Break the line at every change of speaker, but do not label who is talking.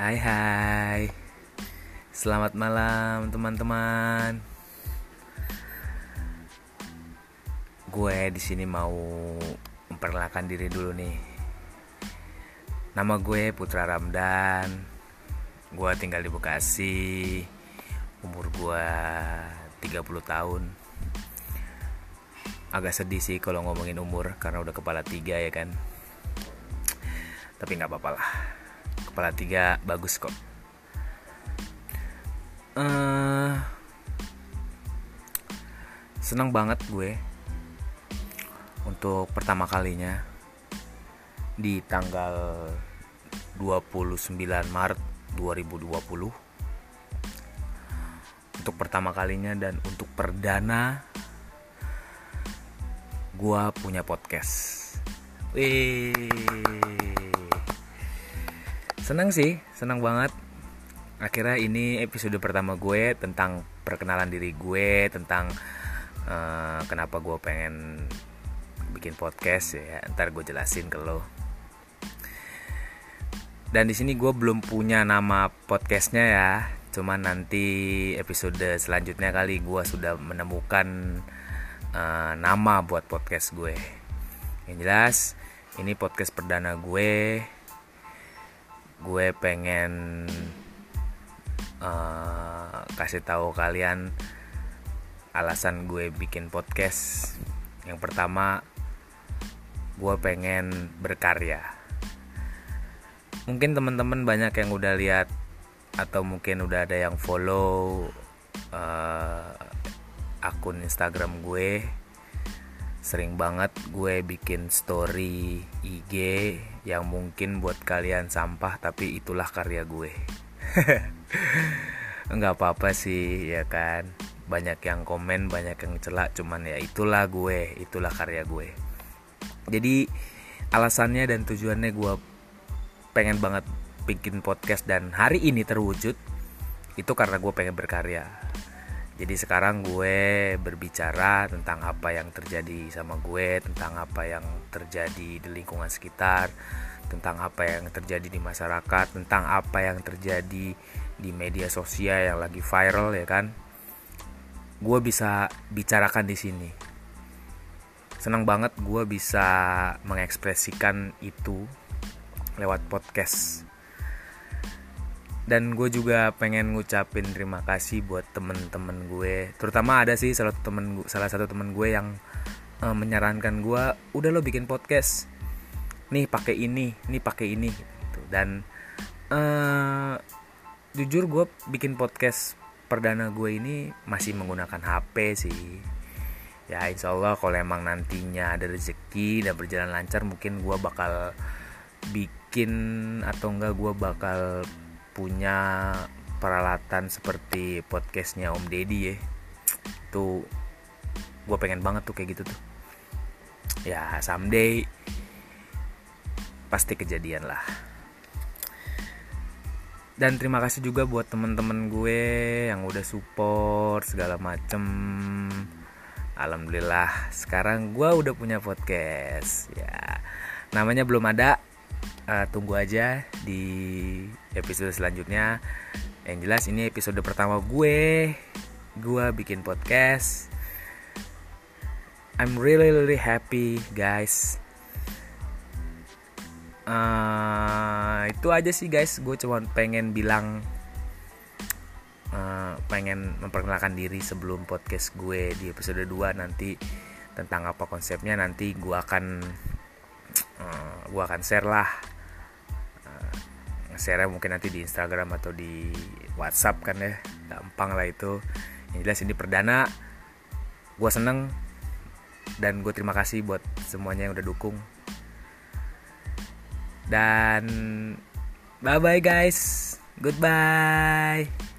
Hai hai. Selamat malam teman-teman. Gue di sini mau memperkenalkan diri dulu nih. Nama gue Putra Ramdan. Gue tinggal di Bekasi. Umur gue 30 tahun. Agak sedih sih kalau ngomongin umur Karena udah kepala tiga ya kan? Tapi nggak apa-apa lah kepala tiga bagus kok. Uh, senang banget gue untuk pertama kalinya di tanggal 29 Maret 2020 untuk pertama kalinya dan untuk perdana gue punya podcast. Wih Senang sih, senang banget. Akhirnya ini episode pertama gue tentang perkenalan diri gue, tentang uh, kenapa gue pengen bikin podcast ya. Ntar gue jelasin ke lo. Dan di sini gue belum punya nama podcastnya ya. Cuman nanti episode selanjutnya kali gue sudah menemukan uh, nama buat podcast gue. Yang jelas ini podcast perdana gue gue pengen uh, kasih tahu kalian alasan gue bikin podcast. Yang pertama gue pengen berkarya. Mungkin teman-teman banyak yang udah lihat atau mungkin udah ada yang follow uh, akun Instagram gue sering banget gue bikin story IG yang mungkin buat kalian sampah tapi itulah karya gue. Nggak apa-apa sih ya kan? Banyak yang komen banyak yang celak cuman ya itulah gue itulah karya gue. Jadi alasannya dan tujuannya gue pengen banget bikin podcast dan hari ini terwujud itu karena gue pengen berkarya jadi sekarang gue berbicara tentang apa yang terjadi sama gue, tentang apa yang terjadi di lingkungan sekitar, tentang apa yang terjadi di masyarakat, tentang apa yang terjadi di media sosial yang lagi viral ya kan. Gue bisa bicarakan di sini. Senang banget gue bisa mengekspresikan itu lewat podcast dan gue juga pengen ngucapin terima kasih buat temen-temen gue. Terutama ada sih salah satu temen salah satu temen gue yang uh, menyarankan gue udah lo bikin podcast. Nih pakai ini nih pakai ini gitu. dan uh, jujur gue bikin podcast perdana gue ini masih menggunakan HP sih. Ya insya Allah kalau emang nantinya ada rezeki dan berjalan lancar mungkin gue bakal bikin atau enggak gue bakal punya peralatan seperti podcastnya Om Deddy ya. Tuh gue pengen banget tuh kayak gitu tuh. Ya someday pasti kejadian lah. Dan terima kasih juga buat temen-temen gue yang udah support segala macem. Alhamdulillah sekarang gue udah punya podcast. Ya namanya belum ada uh, tunggu aja di episode selanjutnya. Yang jelas ini episode pertama gue. Gue bikin podcast. I'm really really happy guys. Uh, itu aja sih guys. Gue cuma pengen bilang uh, pengen memperkenalkan diri sebelum podcast gue di episode 2 nanti tentang apa konsepnya. Nanti gue akan gue akan share lah. Share mungkin nanti di Instagram atau di WhatsApp kan ya. Gampang lah itu. Yang jelas ini perdana. Gue seneng dan gue terima kasih buat semuanya yang udah dukung. Dan bye bye guys. Goodbye